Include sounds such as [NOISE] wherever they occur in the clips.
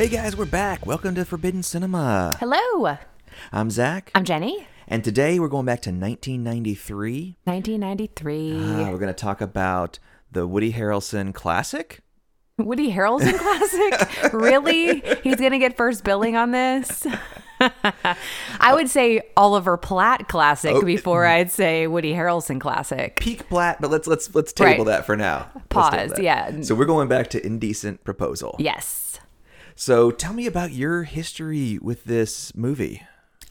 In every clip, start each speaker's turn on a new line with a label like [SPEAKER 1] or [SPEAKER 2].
[SPEAKER 1] Hey guys, we're back. Welcome to Forbidden Cinema.
[SPEAKER 2] Hello,
[SPEAKER 1] I'm Zach,
[SPEAKER 2] I'm Jenny.
[SPEAKER 1] and today we're going back to 1993.
[SPEAKER 2] 1993.
[SPEAKER 1] Uh, we're going to talk about the Woody Harrelson classic.
[SPEAKER 2] Woody Harrelson [LAUGHS] classic? really? He's going to get first billing on this? [LAUGHS] I would say Oliver Platt classic
[SPEAKER 1] Oh.
[SPEAKER 2] before I'd say Woody Harrelson classic.
[SPEAKER 1] Peak Platt, but let's let's let's table
[SPEAKER 2] Right.
[SPEAKER 1] that for now.
[SPEAKER 2] Pause,
[SPEAKER 1] that.
[SPEAKER 2] yeah.
[SPEAKER 1] So we're going back to Indecent Proposal.
[SPEAKER 2] Yes.
[SPEAKER 1] So tell me about your history with this movie.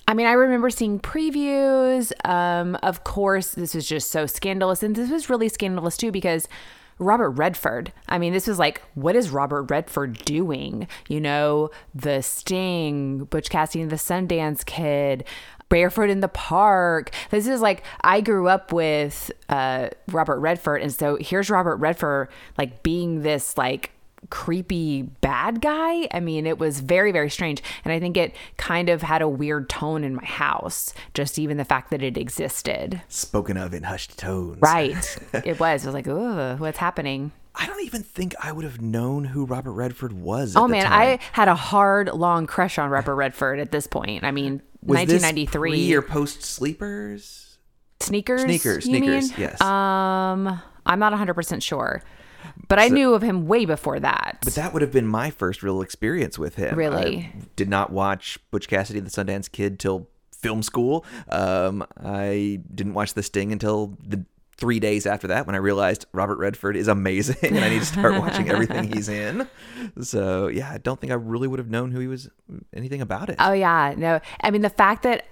[SPEAKER 2] I mean, I remember seeing previews. Um, of course, this was just so scandalous. And this was really scandalous too because Robert Redford, I mean, this was like, what is Robert Redford doing? You know, The Sting, Butch Cassidy the Sundance Kid. Barefoot in the Park. This is like I grew up with uh, Robert Redford, and so here's Robert Redford like being this like creepy bad guy. I mean, it was very, very strange. And I think it kind of had a weird tone in my house, just even the fact that it existed.
[SPEAKER 1] Spoken of in hushed tones.
[SPEAKER 2] Right. [LAUGHS] it was. I was like, ugh, what's happening?
[SPEAKER 1] I don't even think I would have known who Robert Redford was.
[SPEAKER 2] Oh
[SPEAKER 1] the
[SPEAKER 2] man,
[SPEAKER 1] time.
[SPEAKER 2] I had a hard, long crush on Robert Redford at this point. I mean,
[SPEAKER 1] was
[SPEAKER 2] 1993.
[SPEAKER 1] this pre or post Sleepers?
[SPEAKER 2] sneakers.
[SPEAKER 1] Sneakers, sneakers,
[SPEAKER 2] mean?
[SPEAKER 1] yes.
[SPEAKER 2] Um, I'm not 100% sure. But I knew of him way before that.
[SPEAKER 1] But that would have been my first real experience with him.
[SPEAKER 2] Really?
[SPEAKER 1] I did not watch Butch Cassidy and the Sundance Kid till film school. Um, I didn't watch The Sting until the three days after that when I realized Robert Redford is amazing [LAUGHS] and I need to start watching everything he's [LAUGHS] in. So yeah, I don't think I really would have known who he was anything about it.
[SPEAKER 2] Oh yeah, no. I mean the fact that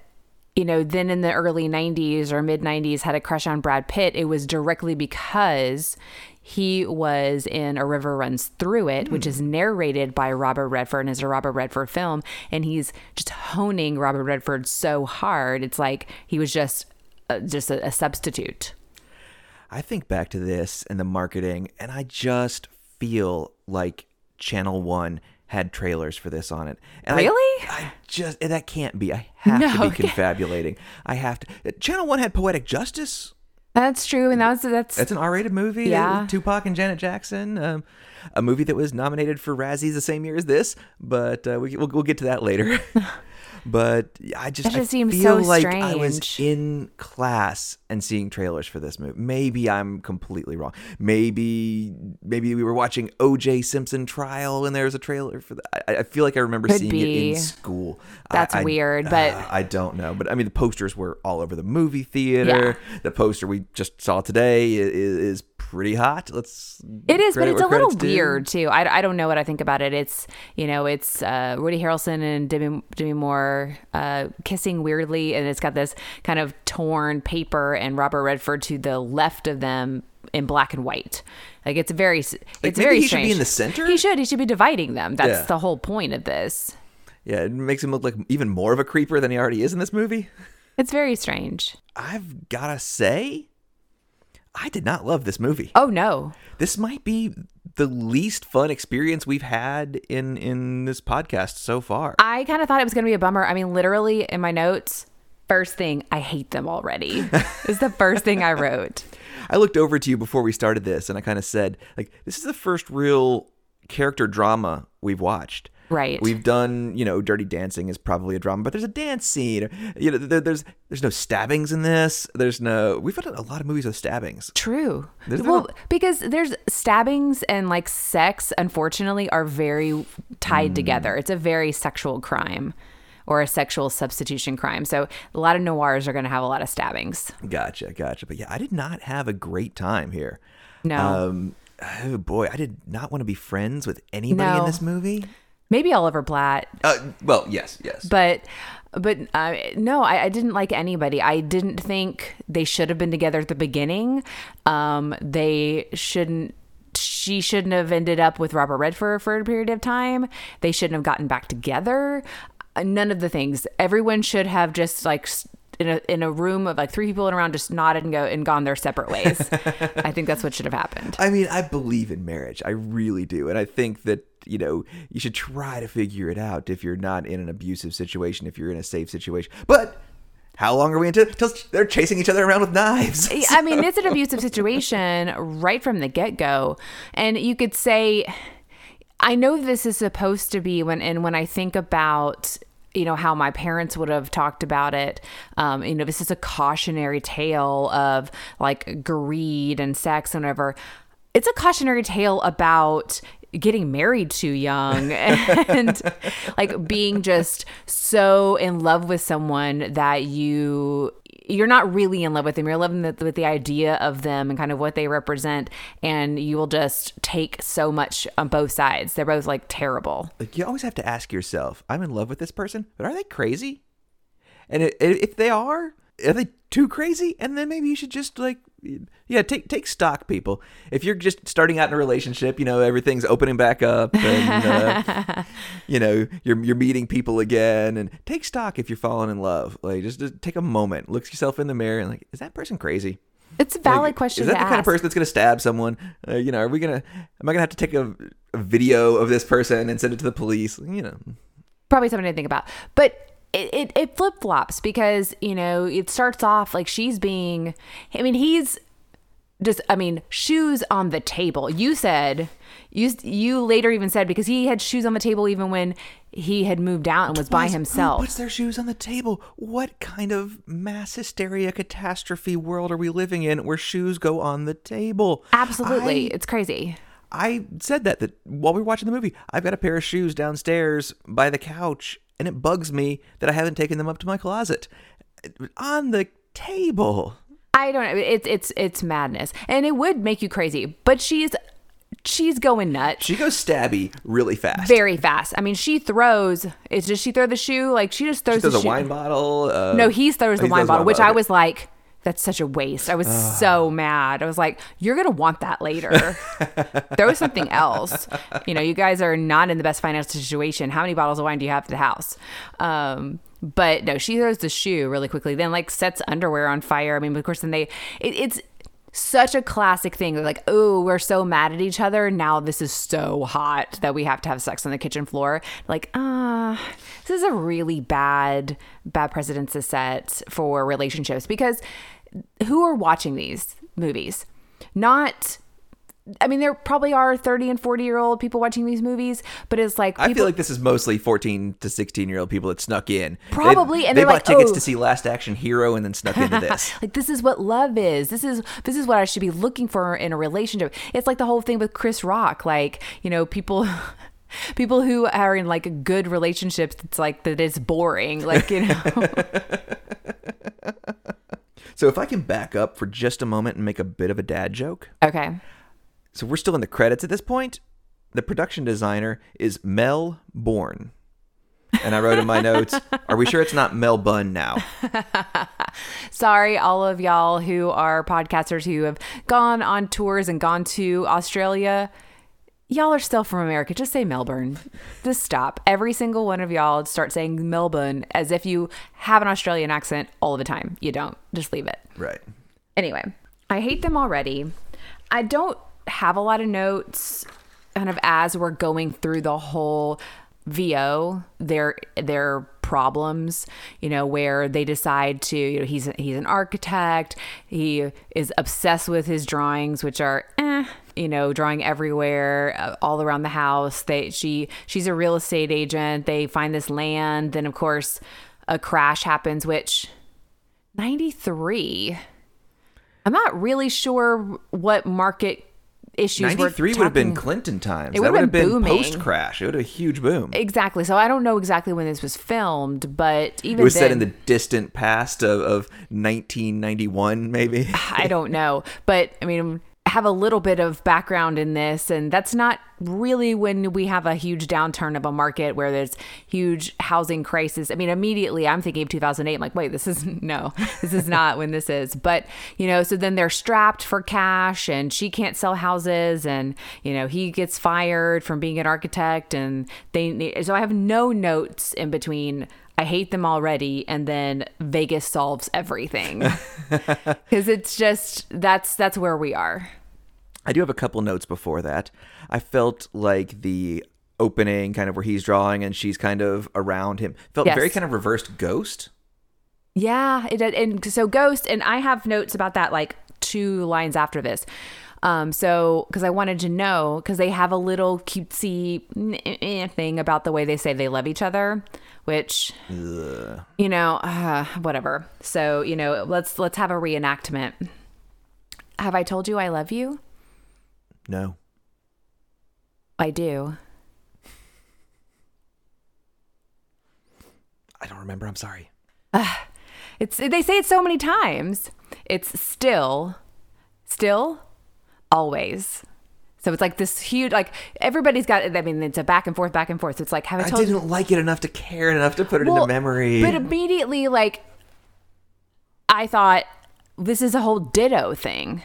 [SPEAKER 2] you know then in the early 90s or mid 90s had a crush on Brad Pitt, it was directly because he was in A River Runs Through It, which is narrated by Robert Redford and is a Robert Redford film and he's just honing Robert Redford so hard. It's like he was just uh, just a, a substitute.
[SPEAKER 1] I think back to this and the marketing, and I just feel like Channel One had trailers for this on it. And
[SPEAKER 2] Really?
[SPEAKER 1] I, just and that can't be. I have
[SPEAKER 2] No,
[SPEAKER 1] to be [LAUGHS] confabulating. I have to. Channel One had Poetic Justice.
[SPEAKER 2] That's true and that's that's
[SPEAKER 1] That's an R-rated movie.
[SPEAKER 2] Yeah.
[SPEAKER 1] Tupac and Janet Jackson. Um, a movie that was nominated for Razzies the same year as this, but uh, we, we'll, we'll get to that later. [LAUGHS] but I just,
[SPEAKER 2] That just
[SPEAKER 1] I
[SPEAKER 2] seems
[SPEAKER 1] feel
[SPEAKER 2] so
[SPEAKER 1] like I was in class and seeing trailers for this movie. Maybe I'm completely wrong. Maybe maybe we were watching O.J. Simpson trial and there was a trailer for that. I, I feel like I remember
[SPEAKER 2] Could
[SPEAKER 1] seeing it in school.
[SPEAKER 2] That's
[SPEAKER 1] I- I-
[SPEAKER 2] weird, but-
[SPEAKER 1] uh, I don't know. But I mean, the posters were all over the movie theater. The poster we just saw today is, is pretty hot. Let's.
[SPEAKER 2] It is, but it's a little weird too. I, I don't know what I think about it. It's you know it's uh, Woody Harrelson and Demi Demi Moore uh, kissing weirdly, and it's got this kind of torn paper and Robert Redford to the left of them in black and white. Like it's very it's
[SPEAKER 1] maybe
[SPEAKER 2] very
[SPEAKER 1] he should be in the center?
[SPEAKER 2] He should. He should be dividing them. That's
[SPEAKER 1] Yeah.
[SPEAKER 2] the whole point of this.
[SPEAKER 1] Yeah, it makes him look like even more of a creeper than he already is in this movie.
[SPEAKER 2] It's very strange.
[SPEAKER 1] I've gotta say, I did not love this movie.
[SPEAKER 2] Oh no.
[SPEAKER 1] This might be the least fun experience we've had in in this podcast so far.
[SPEAKER 2] I kind of thought it was going to be a bummer. I mean, literally in my notes, first thing, I hate them already. [LAUGHS] is the first thing I wrote.
[SPEAKER 1] I looked over to you before we started this, and I kind of said, like, this is the first real character drama we've watched.
[SPEAKER 2] Right.
[SPEAKER 1] We've done, you know, Dirty Dancing is probably a drama, but there's a dance scene. You know, there, there's there's no stabbings in this. There's no. We've had a lot of movies with stabbings.
[SPEAKER 2] True.
[SPEAKER 1] There's
[SPEAKER 2] well,
[SPEAKER 1] no-
[SPEAKER 2] because there's stabbings and like sex, unfortunately, are very tied hmm. together. It's a very sexual crime or a sexual substitution crime. So a lot of noirs are going to have a lot of stabbings.
[SPEAKER 1] Gotcha, gotcha. But yeah, I did not have a great time here.
[SPEAKER 2] No.
[SPEAKER 1] Um, oh boy, I did not want to be friends with anybody in this movie.
[SPEAKER 2] Maybe Oliver Platt,
[SPEAKER 1] Uh, well, yes, yes.
[SPEAKER 2] but but uh, no, I, I didn't like anybody. I didn't think they should have been together at the beginning. Um, they shouldn't. She shouldn't have ended up with Robert Redford for a period of time. They shouldn't have gotten back together. Uh, None of the things. Everyone should have just like in a in a room of like three people in a round just nodded and go and gone their separate ways. [LAUGHS] I think that's what should have happened.
[SPEAKER 1] I mean, I believe in marriage. I really do. And I think that, you know, you should try to figure it out if you're not in an abusive situation, if you're in a safe situation. But how long are we into till they're chasing each other around with knives?
[SPEAKER 2] I mean, [LAUGHS] it's an abusive situation right from the get go. And you could say, I know this is supposed to be when, and when I think about you know how my parents would have talked about it. Um, you know this is a cautionary tale of like greed and sex and whatever. It's a cautionary tale about getting married too young [LAUGHS] and like being just so in love with someone that you you're not really in love with them. You're with the, with the idea of them and kind of what they represent, and you will just take so much on both sides. They're both like terrible.
[SPEAKER 1] Like you always have to ask yourself, I'm in love with this person, but are they crazy? And if they are, are they too crazy? And then maybe you should just like yeah, take take stock, people. If you're just starting out in a relationship, you know everything's opening back up, and uh, [LAUGHS] you know you're you're meeting people again, and take stock if you're falling in love. Like just, just take a moment, look yourself in the mirror, and like, is that person crazy?
[SPEAKER 2] It's a valid
[SPEAKER 1] Like,
[SPEAKER 2] question.
[SPEAKER 1] Is that
[SPEAKER 2] to
[SPEAKER 1] the kind of person that's gonna stab someone? Uh, you know, are we gonna? Am I gonna have to take a, a video of this person and send it to the police? You know,
[SPEAKER 2] probably something to think about. But it, it, it flip flops because, you know, it starts off like she's being, I mean, he's just, I mean, shoes on the table. You said, you, you later even said because he had shoes on the table even when he had moved out and was by
[SPEAKER 1] Plus, Who
[SPEAKER 2] himself.
[SPEAKER 1] puts their shoes on the table? What kind of mass hysteria catastrophe world are we living in where shoes go on the table?
[SPEAKER 2] Absolutely.
[SPEAKER 1] I,
[SPEAKER 2] it's crazy.
[SPEAKER 1] I said that that while we were watching the movie, I've got a pair of shoes downstairs by the couch, and it bugs me that I haven't taken them up to my closet on the table.
[SPEAKER 2] I don't know. It's, it's, it's madness and it would make you crazy, but she's, she's going nuts.
[SPEAKER 1] She goes stabby really fast.
[SPEAKER 2] very fast. I mean, she throws. It's just she throw the shoe like she just throws. The shoe.
[SPEAKER 1] She throws
[SPEAKER 2] the
[SPEAKER 1] a
[SPEAKER 2] shoe.
[SPEAKER 1] wine bottle. Uh,
[SPEAKER 2] No, he throws the
[SPEAKER 1] he
[SPEAKER 2] wine
[SPEAKER 1] throws
[SPEAKER 2] bottle, which I was like, that's such a waste. I was so mad. I was like, you're gonna want that later. [LAUGHS] throw something else. You know, you guys are not in the best financial situation. How many bottles of wine do you have at the house? Um, but no, she throws the shoe really quickly. Then like sets underwear on fire. I mean, of course, then they it, it's such a classic thing. They're like, oh, we're so mad at each other. Now this is so hot that we have to have sex on the kitchen floor. Like, ah, this is a really bad, bad precedent to set for relationships because who are watching these movies? Not. I mean, there probably are 30 and 40 year old people watching these movies, but it's like
[SPEAKER 1] I feel like this is mostly 14 to 16 year old people that snuck in. They-
[SPEAKER 2] Probably, and
[SPEAKER 1] they bought
[SPEAKER 2] like,
[SPEAKER 1] tickets
[SPEAKER 2] "Oh."
[SPEAKER 1] to see Last Action Hero and then snuck into this. [LAUGHS]
[SPEAKER 2] like this is what love is this is this is what i should be looking for in a relationship it's like the whole thing with chris rock like you know people [LAUGHS] people who are in like good relationships it's like that it's boring like you know [LAUGHS]
[SPEAKER 1] So if I can back up for just a moment and make a bit of a dad joke.
[SPEAKER 2] okay
[SPEAKER 1] So we're still in the credits at this point. The production designer is Mel Bourne. And I wrote in my notes, [LAUGHS] are we sure it's not Mel Bunn now? [LAUGHS]
[SPEAKER 2] sorry all of y'all who are podcasters who have gone on tours and gone to australia y'all are still from america. Just say melbourne. Just stop. Every single one of y'all start saying melbourne as if you have an australian accent all the time. You don't. Just leave it.
[SPEAKER 1] Right.
[SPEAKER 2] Anyway, I hate them already. I don't have a lot of notes kind of as we're going through the whole VO, their their problems, you know, where they decide to, you know, he's he's an architect, he is obsessed with his drawings which are eh, you know, drawing everywhere, uh, all around the house. They she she's a real estate agent. They find this land, then of course a crash happens which 93 i'm not really sure what market issues we're
[SPEAKER 1] 93 would have been Clinton times.
[SPEAKER 2] It
[SPEAKER 1] would have
[SPEAKER 2] been
[SPEAKER 1] been post crash. It would have a huge boom.
[SPEAKER 2] exactly so i don't know exactly when this was filmed but even
[SPEAKER 1] It was
[SPEAKER 2] then,
[SPEAKER 1] set in the distant past of, of 1991, maybe. [SIGHS]
[SPEAKER 2] i don't know but i mean have a little bit of background in this and that's not really when we have a huge downturn of a market where there's huge housing crisis. I mean immediately i'm thinking of 2008 i'm like wait this is [LAUGHS] no this is not when this is. But you know so then they're strapped for cash and she can't sell houses and you know he gets fired from being an architect and they need, so i have no notes in between I hate them already, and then Vegas solves everything [LAUGHS] because it's just that's that's where we are.
[SPEAKER 1] I do have a couple notes before that. I felt like the opening, kind of where he's drawing and she's kind of around him, felt
[SPEAKER 2] Yes.
[SPEAKER 1] very kind of reversed ghost.
[SPEAKER 2] Yeah, it did. And so Ghost, and I have notes about that like two lines after this. Um, so because I wanted to know because they have a little cutesy thing about the way they say they love each other, which you know, uh, whatever. So you know, let's let's have a reenactment. Have I told you I love you?
[SPEAKER 1] No.
[SPEAKER 2] I do.
[SPEAKER 1] I don't remember. I'm sorry.
[SPEAKER 2] It's they say it so many times. It's still, still, always. So it's like this huge, like everybody's got. I mean, it's a back and forth, back and forth. It's like have I
[SPEAKER 1] I
[SPEAKER 2] told you?
[SPEAKER 1] didn't like it enough to care enough to put it
[SPEAKER 2] Well,
[SPEAKER 1] into memory.
[SPEAKER 2] But immediately, like, I thought this is a whole ditto thing,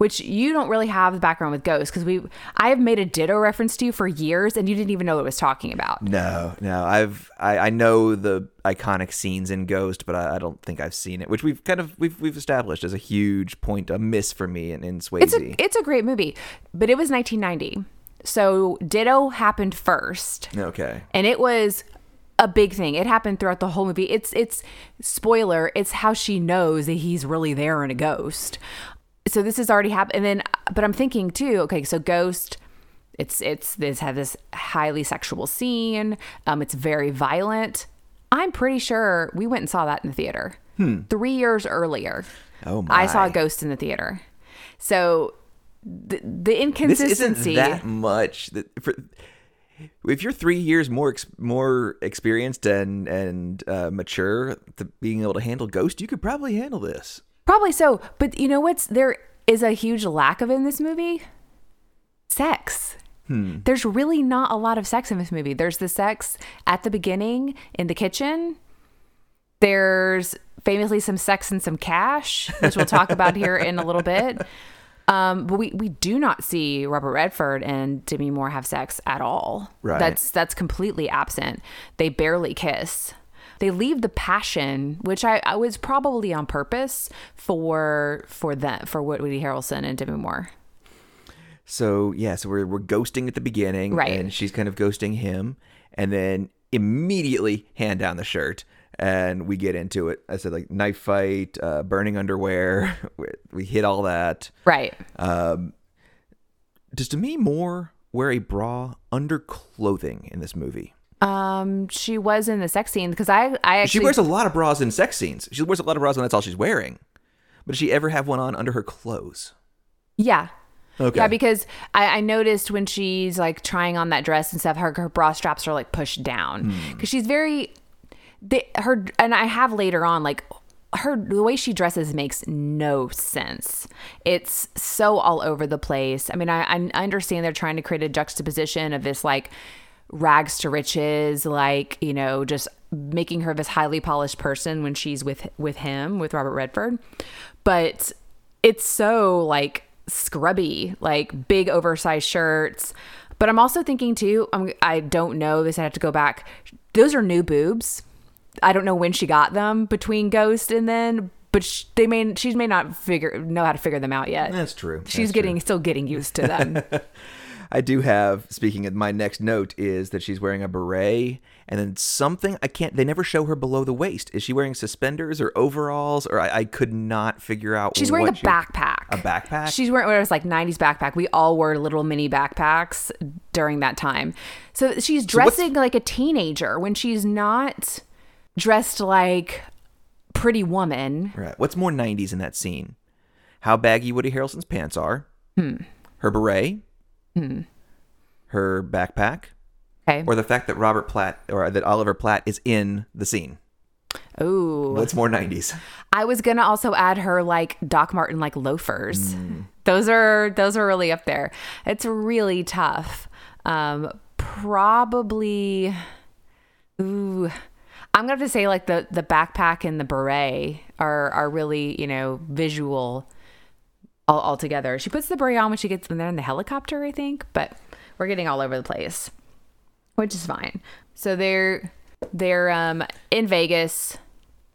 [SPEAKER 2] which you don't really have the background with Ghost because we, I have made a ditto reference to you for years and you didn't even know what I was talking about.
[SPEAKER 1] no, no. I've I, I know the iconic scenes in Ghost, but I, I don't think I've seen it, which we've kind of we've we've established as a huge point, a miss for me in, in Swayze.
[SPEAKER 2] It's a, it's a great movie, but it was 1990. So Ditto happened first.
[SPEAKER 1] okay.
[SPEAKER 2] and it was a big thing. It happened throughout the whole movie. It's it's spoiler. It's how she knows that he's really there and a ghost. So this has already happened. And then, but I'm thinking too. Okay, so Ghost. It's it's this have this highly sexual scene. Um, it's very violent. I'm pretty sure we went and saw that in the theater three years earlier.
[SPEAKER 1] Oh my!
[SPEAKER 2] I saw a ghost in the theater. So the, the
[SPEAKER 1] This
[SPEAKER 2] inconsistency.
[SPEAKER 1] isn't that much. That for, if you're three years more ex, more experienced and and uh, mature, to being able to handle Ghost, you could probably handle this.
[SPEAKER 2] Probably so. But you know what's there is a huge lack of in this movie? Sex. There's really not a lot of sex in this movie. There's the sex at the beginning in the kitchen. There's famously some sex and some cash, which we'll talk about here in a little bit. Um, but we, we do not see Robert Redford and Demi Moore have sex at all.
[SPEAKER 1] Right.
[SPEAKER 2] That's that's completely absent. They barely kiss. They leave the passion, which I, I was probably on purpose for for them for Woody Harrelson and Demi Moore.
[SPEAKER 1] So yeah, so we're we're ghosting at the beginning,
[SPEAKER 2] Right.
[SPEAKER 1] And she's kind of ghosting him, and then immediately hand down the shirt, and we get into it. I said like knife fight, uh, burning underwear. [LAUGHS] we, we hit all that.
[SPEAKER 2] Right.
[SPEAKER 1] Um, does Demi Moore wear a bra under clothing in this movie?
[SPEAKER 2] Um, she was in the sex scene because I I actually
[SPEAKER 1] She wears a lot of bras in sex scenes. She wears a lot of bras when that's all she's wearing. But does she ever have one on under her clothes?
[SPEAKER 2] yeah.
[SPEAKER 1] Okay.
[SPEAKER 2] Yeah, because I, I noticed when she's like trying on that dress and stuff, her, her bra straps are like pushed down because she's very, they, her, and I have later on like her, the way she dresses makes no sense. It's so all over the place. I mean, I, I understand they're trying to create a juxtaposition of this like rags to riches, like, you know, just making her this highly polished person when she's with, with him, with Robert Redford. But it's so like scrubby, like big oversized shirts. But I'm also thinking too, I'm, I don't know this. I have to go back. Those are new boobs. I don't know when she got them between Ghost and then, but sh- they may she may not figure know how to figure them out yet.
[SPEAKER 1] That's true.
[SPEAKER 2] She's
[SPEAKER 1] That's
[SPEAKER 2] getting still getting used to them. [LAUGHS]
[SPEAKER 1] I do have, speaking of my next note, is that she's wearing a beret and then something I can't, they never show her below the waist. Is she wearing suspenders or overalls? Or I, I could not figure out.
[SPEAKER 2] She's wearing a
[SPEAKER 1] she-
[SPEAKER 2] backpack.
[SPEAKER 1] A backpack?
[SPEAKER 2] She's wearing what it was like 90s backpack. We all wore little mini backpacks during that time. So she's dressing like a teenager when she's not dressed like pretty woman.
[SPEAKER 1] Right. What's more 90s in that scene? How baggy Woody Harrelson's pants are, Hmm. her beret, her backpack,
[SPEAKER 2] Okay.
[SPEAKER 1] or the fact that Robert Platt or that Oliver Platt is in the scene.
[SPEAKER 2] Ooh.
[SPEAKER 1] What's more 90s?
[SPEAKER 2] I was gonna also add her like Doc Martin like loafers. Those are those are really up there. It's really tough. Um, probably. Ooh, I'm gonna have to say like the the backpack and the beret are are really you know visual all, all together. She puts the beret on when she gets when they're in the helicopter, I think. But we're getting all over the place, which is fine. So they're they're um in Vegas.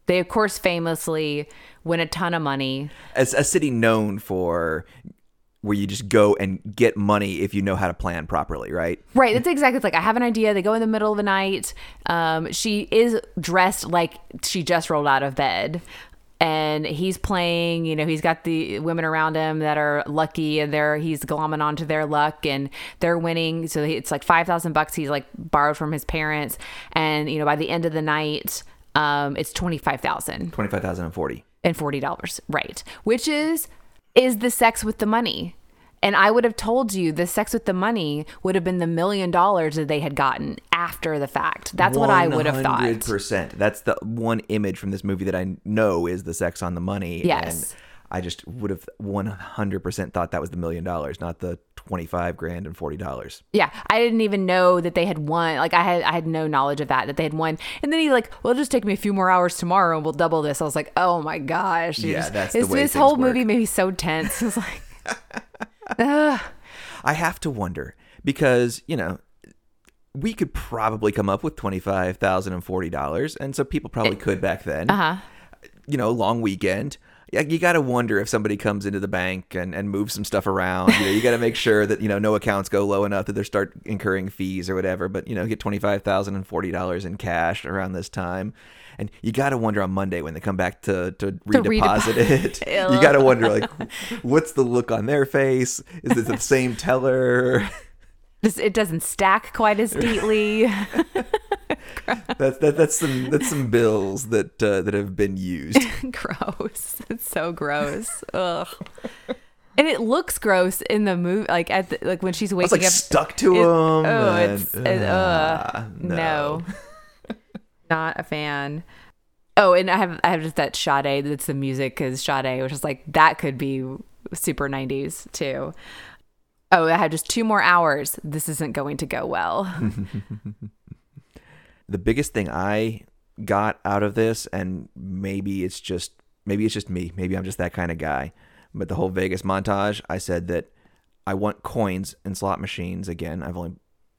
[SPEAKER 2] They of course famously win a ton of money.
[SPEAKER 1] As a city known for where you just go and get money if you know how to plan properly, right?
[SPEAKER 2] Right, that's exactly it's like I have an idea. They go in the middle of the night. Um, she is dressed like she just rolled out of bed. And he's playing you know he's got the women around him that are lucky and they're he's glomming onto their luck and they're winning. So it's like 5000 bucks he's like borrowed from his parents. And you know by the end of the night um it's 25000
[SPEAKER 1] 25040
[SPEAKER 2] and $40 right. Which is is the sex with the money and I would have told you the sex with the money would have been the million dollars that they had gotten after the fact. That's what I would have thought.
[SPEAKER 1] 100%. That's the one image from this movie that I know is the sex on the money.
[SPEAKER 2] Yes.
[SPEAKER 1] And I just would have 100% thought that was the million dollars, not the 25 grand and $40.
[SPEAKER 2] Yeah, I didn't even know that they had won. Like I had, I had no knowledge of that that they had won. And then he's like, "Well, it'll just take me a few more hours tomorrow, and we'll double this." I was like, "Oh my gosh!"
[SPEAKER 1] Yeah,
[SPEAKER 2] just-
[SPEAKER 1] that's the
[SPEAKER 2] this,
[SPEAKER 1] way
[SPEAKER 2] this whole
[SPEAKER 1] work.
[SPEAKER 2] movie made me so tense. [LAUGHS] It was like, [LAUGHS]
[SPEAKER 1] I have to wonder because, you know, we could probably come up with $25,040 and so people probably could back then.
[SPEAKER 2] uh huh.
[SPEAKER 1] you know, long weekend. Yeah, you got to wonder if somebody comes into the bank and, and moves some stuff around. You know, you got to make sure that you know no accounts go low enough that they start incurring fees or whatever. But you know, get twenty five thousand and forty dollars in cash around this time, and you got to wonder on Monday when they come back to to [LAUGHS] redeposit it. You got to wonder like, [LAUGHS] what's the look on their face? Is it the [LAUGHS] same teller?
[SPEAKER 2] This, it doesn't stack quite as neatly.
[SPEAKER 1] That's that, that's some that's some bills that uh, that have been used.
[SPEAKER 2] gross. It's so gross. Ugh. And it looks gross in the movie, like at the, like when she's waking
[SPEAKER 1] It's like
[SPEAKER 2] up.
[SPEAKER 1] stuck to
[SPEAKER 2] It-
[SPEAKER 1] them.
[SPEAKER 2] oh, it's
[SPEAKER 1] and-
[SPEAKER 2] it, uh,
[SPEAKER 1] ah,
[SPEAKER 2] no. Not a fan. Oh, and I have I have just that Sade. That's the music is Sade, which is like that could be super '90s too. Oh, I have just two more hours. This isn't going to go well. [LAUGHS]
[SPEAKER 1] the biggest thing I got out of this, and maybe it's just maybe it's just me, maybe I'm just that kind of guy. But the whole Vegas montage, I said that I want coins and slot machines again. I've only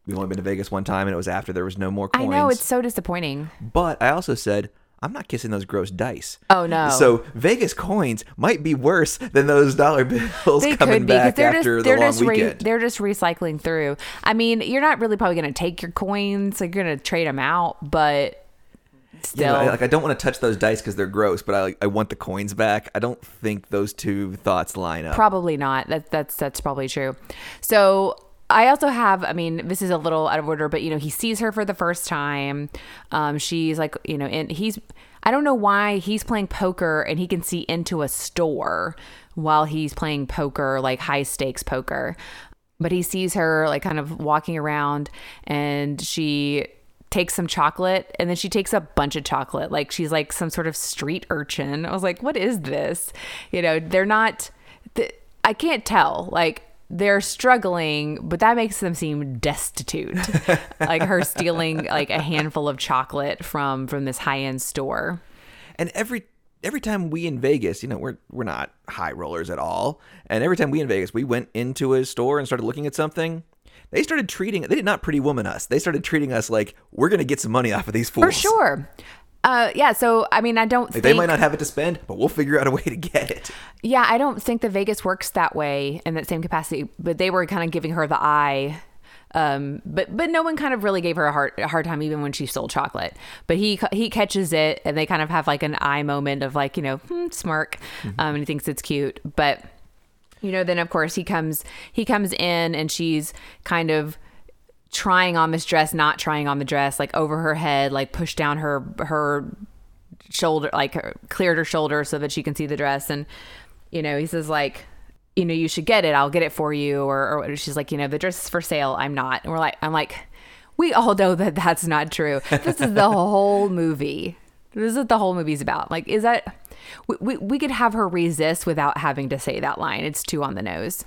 [SPEAKER 1] we've only been to Vegas one time, and it was after there was no more coins.
[SPEAKER 2] I know it's so disappointing.
[SPEAKER 1] But I also said I'm not kissing those gross dice.
[SPEAKER 2] Oh no.
[SPEAKER 1] So Vegas coins might be worse than those dollar [LAUGHS] bills
[SPEAKER 2] they
[SPEAKER 1] coming
[SPEAKER 2] could be
[SPEAKER 1] back
[SPEAKER 2] they're
[SPEAKER 1] after
[SPEAKER 2] just
[SPEAKER 1] the
[SPEAKER 2] they're
[SPEAKER 1] long
[SPEAKER 2] just re-
[SPEAKER 1] weekend.
[SPEAKER 2] they're just recycling through. I mean, you're not really probably going to take your coins, like you're going to trade them out, but still,
[SPEAKER 1] Yeah, like I don't want to touch those dice because they're gross, but I like I want the coins back. I don't think those two thoughts line up.
[SPEAKER 2] Probably not. That that's that's probably true. So I also have. I mean, this is a little out of order, but you know, he sees her for the first time. Um, she's like, you know, and he's. I don't know why he's playing poker and he can see into a store while he's playing poker, like high stakes poker. But he sees her like kind of walking around, and she takes some chocolate and then she takes a bunch of chocolate like she's like some sort of street urchin i was like what is this you know they're not th- i can't tell like they're struggling but that makes them seem destitute [LAUGHS] like her stealing like a handful of chocolate from from this high-end store
[SPEAKER 1] And every every time we in Vegas, you know, we're we're not high rollers at all. And every time we in Vegas, we went into a store and started looking at something. They started treating they did not pretty woman us. They started treating us like we're gonna get some money off of these fools.
[SPEAKER 2] for sure uh yeah so i mean i don't
[SPEAKER 1] Like
[SPEAKER 2] think
[SPEAKER 1] they might not have it to spend, but we'll figure out a way to get it.
[SPEAKER 2] Yeah, I don't think the Vegas works that way in that same capacity, but they were kind of giving her the eye. Um, but but no one kind of really gave her a hard a hard time even when she stole chocolate. But he he catches it and they kind of have like an eye moment of like you know hmm, smirk, um, and he thinks it's cute. But you know then of course he comes he comes in and she's kind of trying on this dress, not trying on the dress, like over her head, like pushed down her her shoulder, like her, cleared her shoulder so that she can see the dress. And you know, he says like, you know, you should get it. I'll get it for you. Or, or she's like, you know, the dress is for sale. I'm not. And we're like, I'm like, we all know that that's not true. This is the [LAUGHS] whole movie. This is what the whole movie's about. Like, is that we, we, we could have her resist without having to say that line. It's too on the nose.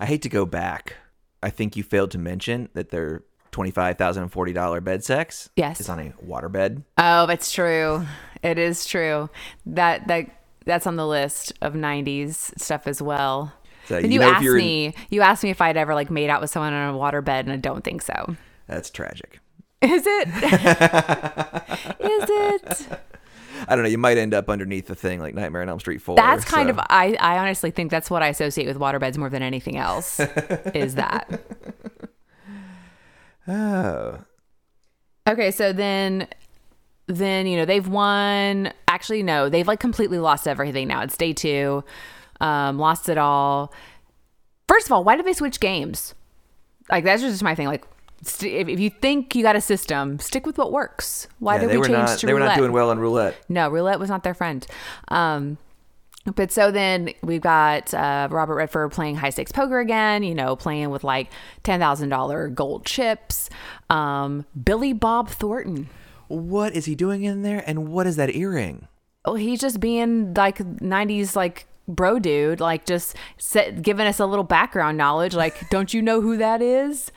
[SPEAKER 1] I hate to go back. I think you failed to mention that their twenty-five thousand and forty dollar bed sex
[SPEAKER 2] Yes.
[SPEAKER 1] is on a waterbed.
[SPEAKER 2] Oh, that's true. It is true. That that that's on the list of '90s stuff as well.
[SPEAKER 1] So
[SPEAKER 2] and
[SPEAKER 1] you
[SPEAKER 2] you,
[SPEAKER 1] know
[SPEAKER 2] asked
[SPEAKER 1] you're in-
[SPEAKER 2] me, you asked me if I'd ever like made out with someone on a waterbed, and I don't think so.
[SPEAKER 1] That's tragic.
[SPEAKER 2] Is it? [LAUGHS] is it? [LAUGHS]
[SPEAKER 1] I don't know. You might end up underneath the thing like Nightmare on Elm Street Four.
[SPEAKER 2] That's kind
[SPEAKER 1] so-
[SPEAKER 2] of. I I honestly think that's what I associate with waterbeds more than anything else. [LAUGHS] is that?
[SPEAKER 1] Oh,
[SPEAKER 2] Okay, so then then you know they've won. Actually, no, they've like completely lost everything now. It's day two, um, lost it all. First of all, why did they switch games? Like that's just my thing. Like, st- if, if you think you got a system, stick with what works. Why
[SPEAKER 1] Yeah,
[SPEAKER 2] did
[SPEAKER 1] they
[SPEAKER 2] we
[SPEAKER 1] were
[SPEAKER 2] change
[SPEAKER 1] not.
[SPEAKER 2] to
[SPEAKER 1] They were not doing well on roulette.
[SPEAKER 2] No, roulette was not their friend. Um, but so then we've got uh, Robert Redford playing high stakes poker again, you know, playing with like $10,000 gold chips. Um, Billy Bob Thornton.
[SPEAKER 1] What is he doing in there? And what is that earring?
[SPEAKER 2] Oh, he's just being like 90s, like, bro dude, like just set, giving us a little background knowledge. Like, don't you know who that is?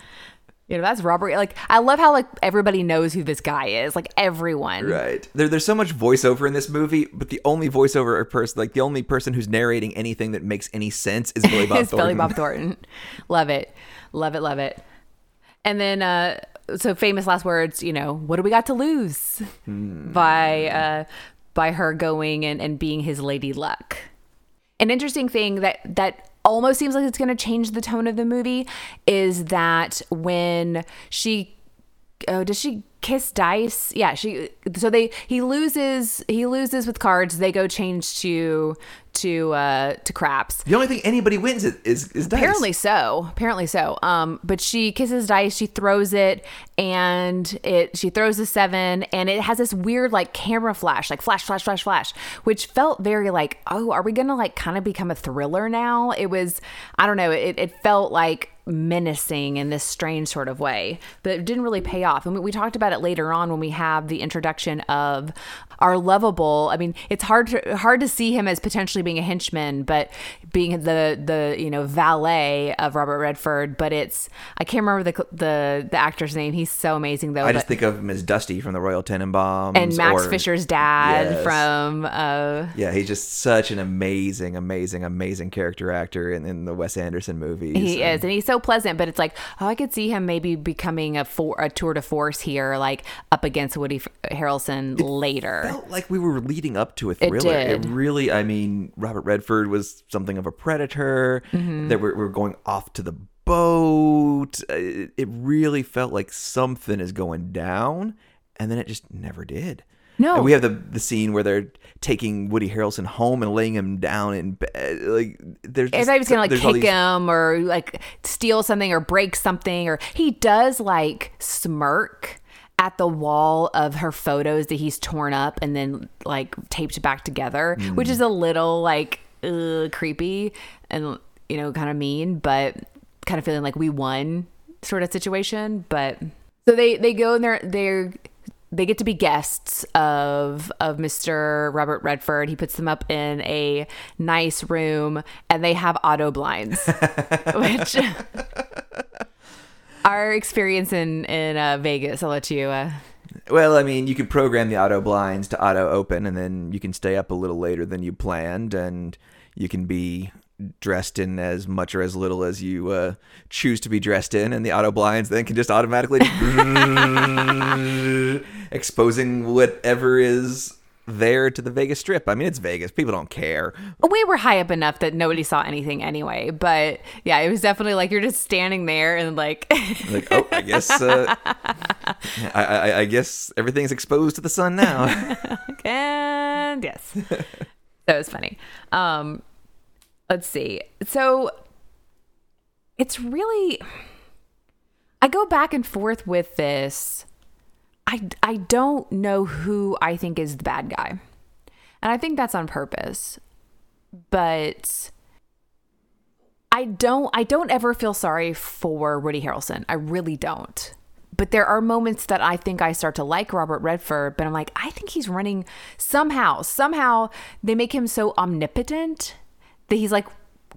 [SPEAKER 2] You know, that's Robert. Like, I love how like everybody knows who this guy is. Like everyone.
[SPEAKER 1] Right. There, there's so much voiceover in this movie, but the only voiceover person, like the only person who's narrating anything that makes any sense is Billy [LAUGHS] Bob
[SPEAKER 2] it's Billy Bob Thornton. love it. Love it. Love it. And then, uh, so famous last words, you know, what do we got to lose by, uh, by her going and, and being his lady luck. An interesting thing that, that almost seems like it's going to change the tone of the movie is that when she oh does she kiss dice yeah she so they he loses he loses with cards they go change to to uh to craps
[SPEAKER 1] The only thing anybody wins is is, is dice.
[SPEAKER 2] Apparently so. Apparently so. Um, but she kisses dice, she throws it, and it she throws a seven, and it has this weird like camera flash, like flash, flash, flash, flash, which felt very like, oh, are we gonna like kind of become a thriller now? It was, I don't know, it, it felt like menacing in this strange sort of way, but it didn't really pay off. And we, we talked about it later on when we have the introduction of our lovable. I mean, it's hard to hard to see him as potentially being a henchman, but being the the you know valet of Robert Redford. But it's I can't remember the the the actor's name. He's so amazing though.
[SPEAKER 1] I just think of him as Dusty from the Royal Tenenbaums.
[SPEAKER 2] and Max
[SPEAKER 1] or-
[SPEAKER 2] Fischer's dad
[SPEAKER 1] Yes.
[SPEAKER 2] from uh,
[SPEAKER 1] Yeah, he's just such an amazing, amazing, amazing character actor in, in the Wes Anderson movies.
[SPEAKER 2] He
[SPEAKER 1] And-
[SPEAKER 2] is, and he's so pleasant. But it's like, oh, I could see him maybe becoming a for a tour de force here, like up against Woody Harrelson later.
[SPEAKER 1] felt like we were leading up to a thriller.
[SPEAKER 2] did.
[SPEAKER 1] really, I mean, Robert Redford was something of a predator.
[SPEAKER 2] Mm-hmm.
[SPEAKER 1] That we're, we're going off to the boat. Uh, It, it really felt like something is going down, and then it just never did.
[SPEAKER 2] No.
[SPEAKER 1] and we have the the scene where they're taking Woody Harrelson home and laying him down in bed. Like there's,
[SPEAKER 2] I
[SPEAKER 1] just,
[SPEAKER 2] was gonna like kick
[SPEAKER 1] these-
[SPEAKER 2] him or like steal something or break something or he does like smirk at the wall of her photos that he's torn up and then like taped back together, which is a little like uh, creepy and you know kind of mean, but kind of feeling like we won sort of situation. But so they they go and they're they're they get to be guests of of Mr. Robert Redford. He puts them up in a nice room and they have auto blinds, [LAUGHS] which [LAUGHS] our experience in in uh, Vegas. I'll let you. Uh,
[SPEAKER 1] Well, I mean, you could program the auto blinds to auto open, and then you can stay up a little later than you planned, and you can be dressed in as much or as little as you uh, choose to be dressed in, and the auto blinds then can just automatically [LAUGHS] exposing whatever is there to the Vegas Strip. I mean, it's Vegas; people don't care.
[SPEAKER 2] we were high up enough that nobody saw anything anyway. But yeah, it was definitely like you're just standing there and like. [LAUGHS]
[SPEAKER 1] Like, oh, I guess, uh, I, I, I guess everything's exposed to the sun now. [LAUGHS]
[SPEAKER 2] and yes that was funny um let's see. So it's really i go back and forth with this. I i don't know who i think is the bad guy. And i think that's on purpose. But I don't I don't ever feel sorry for Woody Harrelson. I really don't. But there are moments that I think I start to like Robert Redford, but I'm like, I think he's running somehow, somehow they make him so omnipotent that he's like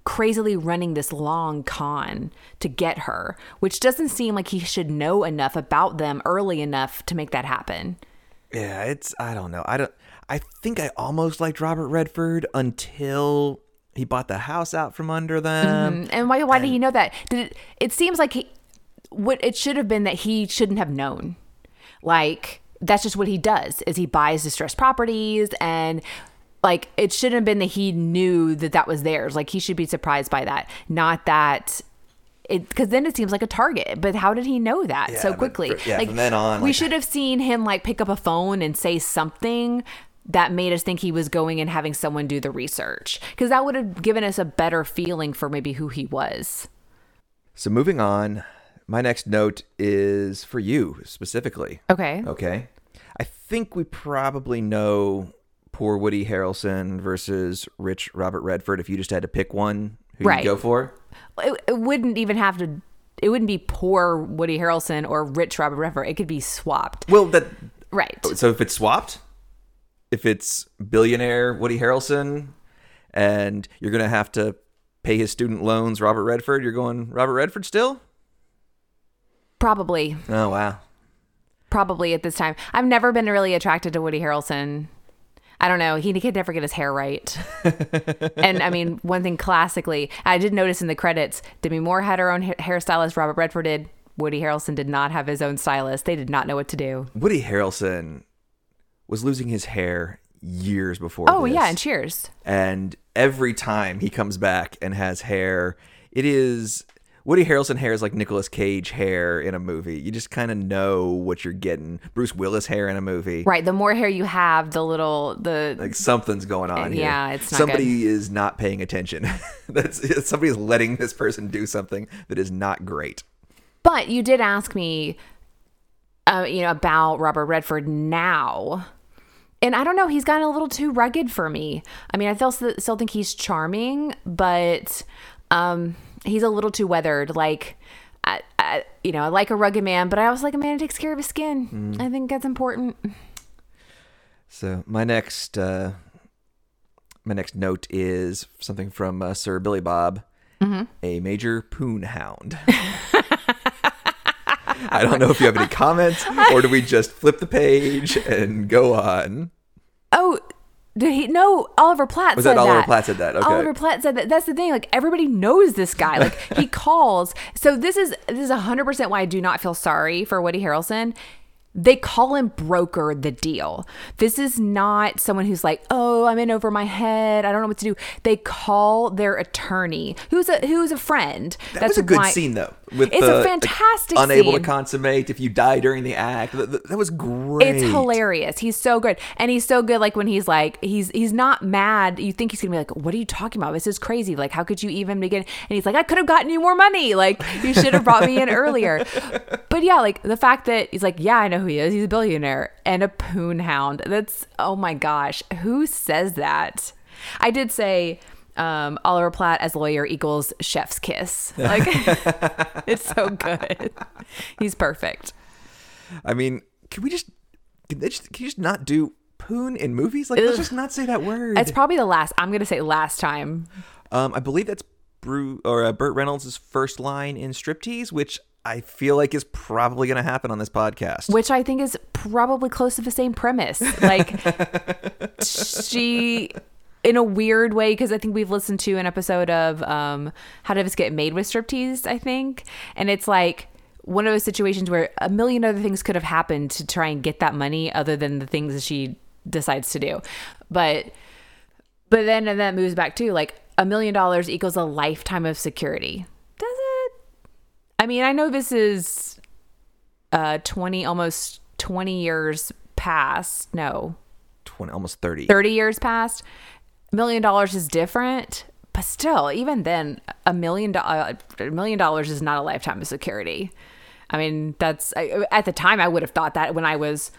[SPEAKER 2] crazily running this long con to get her, which doesn't seem like he should know enough about them early enough to make that happen.
[SPEAKER 1] Yeah, it's I don't know. I don't I think I almost liked Robert Redford until he bought the house out from under them. Mm-hmm.
[SPEAKER 2] And why why did he know that? Did it it seems like he what it should have been that he shouldn't have known. Like that's just what he does is he buys distressed properties and like it shouldn't have been that he knew that that was theirs. Like he should be surprised by that, not that it because then it seems like a target. But how did he know that so quickly?
[SPEAKER 1] fr- yeah,
[SPEAKER 2] like
[SPEAKER 1] from then on,
[SPEAKER 2] we
[SPEAKER 1] like-
[SPEAKER 2] should have seen him like pick up a phone and say something that made us think he was going and having someone do the research because that would have given us a better feeling for maybe who he was.
[SPEAKER 1] So moving on, my next note is for you specifically.
[SPEAKER 2] Okay.
[SPEAKER 1] Okay. I think we probably know poor Woody Harrelson versus rich Robert Redford. If you just had to pick one, who
[SPEAKER 2] Right.
[SPEAKER 1] you go for?
[SPEAKER 2] It, it wouldn't even have to. It wouldn't be poor Woody Harrelson or rich Robert Redford. It could be swapped.
[SPEAKER 1] Well, that
[SPEAKER 2] Right.
[SPEAKER 1] so if it's swapped, if it's billionaire Woody Harrelson, and you're gonna have to pay his student loans, Robert Redford, you're going Robert Redford still?
[SPEAKER 2] Probably.
[SPEAKER 1] Oh wow.
[SPEAKER 2] Probably at this time. I've never been really attracted to Woody Harrelson. I don't know. He could never get his hair right. [LAUGHS] and I mean, one thing classically, I did notice in the credits, Demi Moore had her own ha- hairstylist. Robert Redford did. Woody Harrelson did not have his own stylist. They did not know what to do.
[SPEAKER 1] Woody Harrelson was losing his hair years before.
[SPEAKER 2] Oh
[SPEAKER 1] this.
[SPEAKER 2] yeah, and Cheers.
[SPEAKER 1] and every time he comes back and has hair, it is Woody Harrelson hair is like Nicolas Cage hair in a movie. You just kind of know what you're getting. Bruce Willis hair in a movie.
[SPEAKER 2] Right. The more hair you have, the little the
[SPEAKER 1] Like something's going on here.
[SPEAKER 2] Yeah, it's not
[SPEAKER 1] somebody is not paying attention. [LAUGHS] That's somebody's letting this person do something that is not great.
[SPEAKER 2] But you did ask me, uh, you know, about Robert Redford now. And I don't know, he's gotten a little too rugged for me. I mean, I still still think he's charming, but um, he's a little too weathered. Like, I, I, you know, I like a rugged man, but I also like a man who takes care of his skin. I think that's important.
[SPEAKER 1] So my next uh, my next note is something from uh, Sir Billy Bob,
[SPEAKER 2] Mm-hmm.
[SPEAKER 1] a major poon hound. [LAUGHS] I don't know if you have any comments, or do we just flip the page and go on?
[SPEAKER 2] Oh, did he? No, Oliver Platt
[SPEAKER 1] Was
[SPEAKER 2] said
[SPEAKER 1] that Oliver
[SPEAKER 2] that.
[SPEAKER 1] Platt said that? Okay.
[SPEAKER 2] Oliver Platt said that. That's the thing. Like everybody knows this guy. Like [LAUGHS] he calls. So this is this is hundred percent why I do not feel sorry for Woody Harrelson. They call him broker the deal. This is not someone who's like, oh, I'm in over my head. I don't know what to do. They call their attorney, who's a who's a friend.
[SPEAKER 1] That was a good scene though. With
[SPEAKER 2] It's a
[SPEAKER 1] the, like,
[SPEAKER 2] fantastic
[SPEAKER 1] unable
[SPEAKER 2] scene.
[SPEAKER 1] to consummate if you die during the act. That, that- was great.
[SPEAKER 2] It's hilarious. He's so good. And he's so good like when he's like he's he's not mad. You think he's going to be like, "What are you talking about? This is crazy. Like how could you even begin?" And he's like, "I could have gotten you more money. Like you should have brought me in earlier." [LAUGHS] But yeah, like the fact that he's like, "Yeah, I know who he is. He's a billionaire and a poon hound." That's oh my gosh. Who says that? I did say um, Oliver Platt as lawyer equals chef's kiss. Like [LAUGHS] it's so good. He's perfect.
[SPEAKER 1] I mean, can we just can, they just can you just not do poon in movies? Like let's just not say that word.
[SPEAKER 2] It's probably the last. I'm gonna say last time.
[SPEAKER 1] Um, I believe that's Bru or uh, Burt Reynolds' first line in Striptease, which I feel like is probably going to happen on this podcast.
[SPEAKER 2] which I think is probably close to the same premise. Like [LAUGHS] she, in a weird way, because I think we've listened to an episode of um, How Did This Get Made with Striptease, I think, and it's like one of those situations where a million other things could have happened to try and get that money, other than the things that she decides to do, but. But then and that moves back to like a million dollars equals a lifetime of security. I mean, I know this is uh 20 almost 20 years past no
[SPEAKER 1] 20, almost 30.
[SPEAKER 2] 30 years past a million dollars is different but still even then a million do- uh, a million dollars is not a lifetime of security i mean that's I, at the time i would have thought that when i was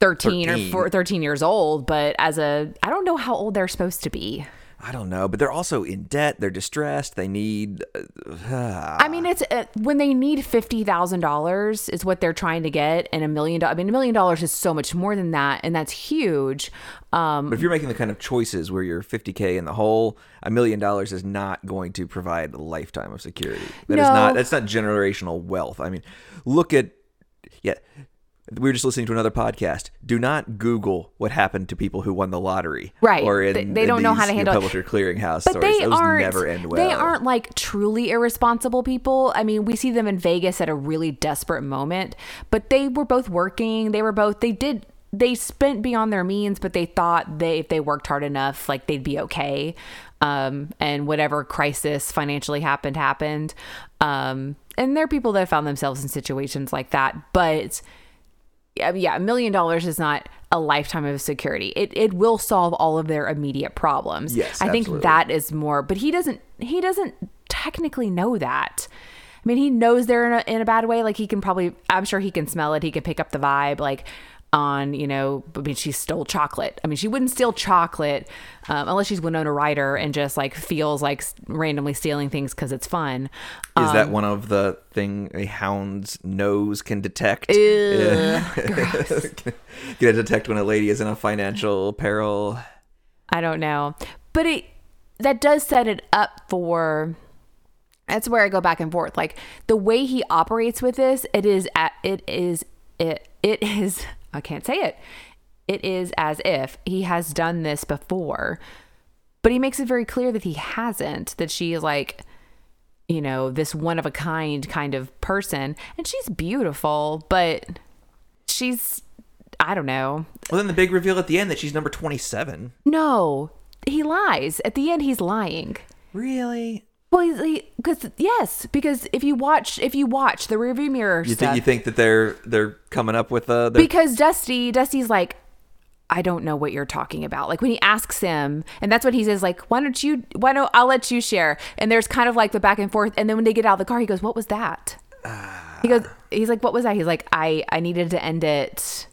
[SPEAKER 2] 13,
[SPEAKER 1] 13.
[SPEAKER 2] or four, 13 years old but as a i don't know how old they're supposed to be
[SPEAKER 1] I don't know, but they're also in debt. They're distressed. They need. Uh,
[SPEAKER 2] I mean, it's uh, when they need fifty thousand dollars is what they're trying to get, and a million. dollars. I mean, a million dollars is so much more than that, and that's huge. Um,
[SPEAKER 1] but if you're making the kind of choices where you're 50k in the hole, a million dollars is not going to provide a lifetime of security. That is
[SPEAKER 2] No.
[SPEAKER 1] not. That's not generational wealth. I mean, look at yeah. We were just listening to another podcast. Do not Google what happened to people who won the lottery,
[SPEAKER 2] Right.
[SPEAKER 1] Or in,
[SPEAKER 2] They- they
[SPEAKER 1] in
[SPEAKER 2] don't know how
[SPEAKER 1] these,
[SPEAKER 2] to handle
[SPEAKER 1] publisher clearinghouse
[SPEAKER 2] but
[SPEAKER 1] stories.
[SPEAKER 2] they
[SPEAKER 1] Those
[SPEAKER 2] aren't.
[SPEAKER 1] never end well.
[SPEAKER 2] They aren't like truly irresponsible people. I mean, we see them in Vegas at a really desperate moment, but they were both working. They were both. They did. They spent beyond their means, but they thought they if they worked hard enough, like they'd be okay. Um, and whatever crisis financially happened happened. Um, and there are people that found themselves in situations like that, but yeah, a million dollars is not a lifetime of security. It it will solve all of their immediate problems.
[SPEAKER 1] Yes,
[SPEAKER 2] I think that is more. But he doesn't. He doesn't technically know that. I mean, he knows they're in a, in a bad way. Like he can probably. I'm sure he can smell it. He can pick up the vibe. Like on you know. I mean, she stole chocolate. I mean, she wouldn't steal chocolate um, unless she's Winona Ryder and just like feels like randomly stealing things because it's fun.
[SPEAKER 1] Is
[SPEAKER 2] Um,
[SPEAKER 1] that one of the thing a hound's nose can detect? Ew! [LAUGHS] can it detect when a lady is in a financial peril?
[SPEAKER 2] I don't know. But it that does set it up for that's where I go back and forth. Like the way he operates with this, it is at it is it it is I can't say it. It is as if he has done this before. But he makes it very clear that he hasn't, that she is like you know, this one of a kind kind of person. And she's beautiful, but she's I don't know.
[SPEAKER 1] Well, then the big reveal at the end that she's number 27.
[SPEAKER 2] No, he lies. At the end, he's lying.
[SPEAKER 1] Really?
[SPEAKER 2] Well, because yes, because if you watch, if you watch the rearview mirror
[SPEAKER 1] You
[SPEAKER 2] stuff,
[SPEAKER 1] think you think that they're they're coming up with uh, their
[SPEAKER 2] because Dusty, Dusty's like, I don't know what you're talking about. Like when he asks him, and that's what he says, like, why don't you? Why don't I'll let you share? And there's kind of like the back and forth, and then when they get out of the car, he goes, "What was that?" he goes, "He's like, what was that?" He's like, "I I needed to end it."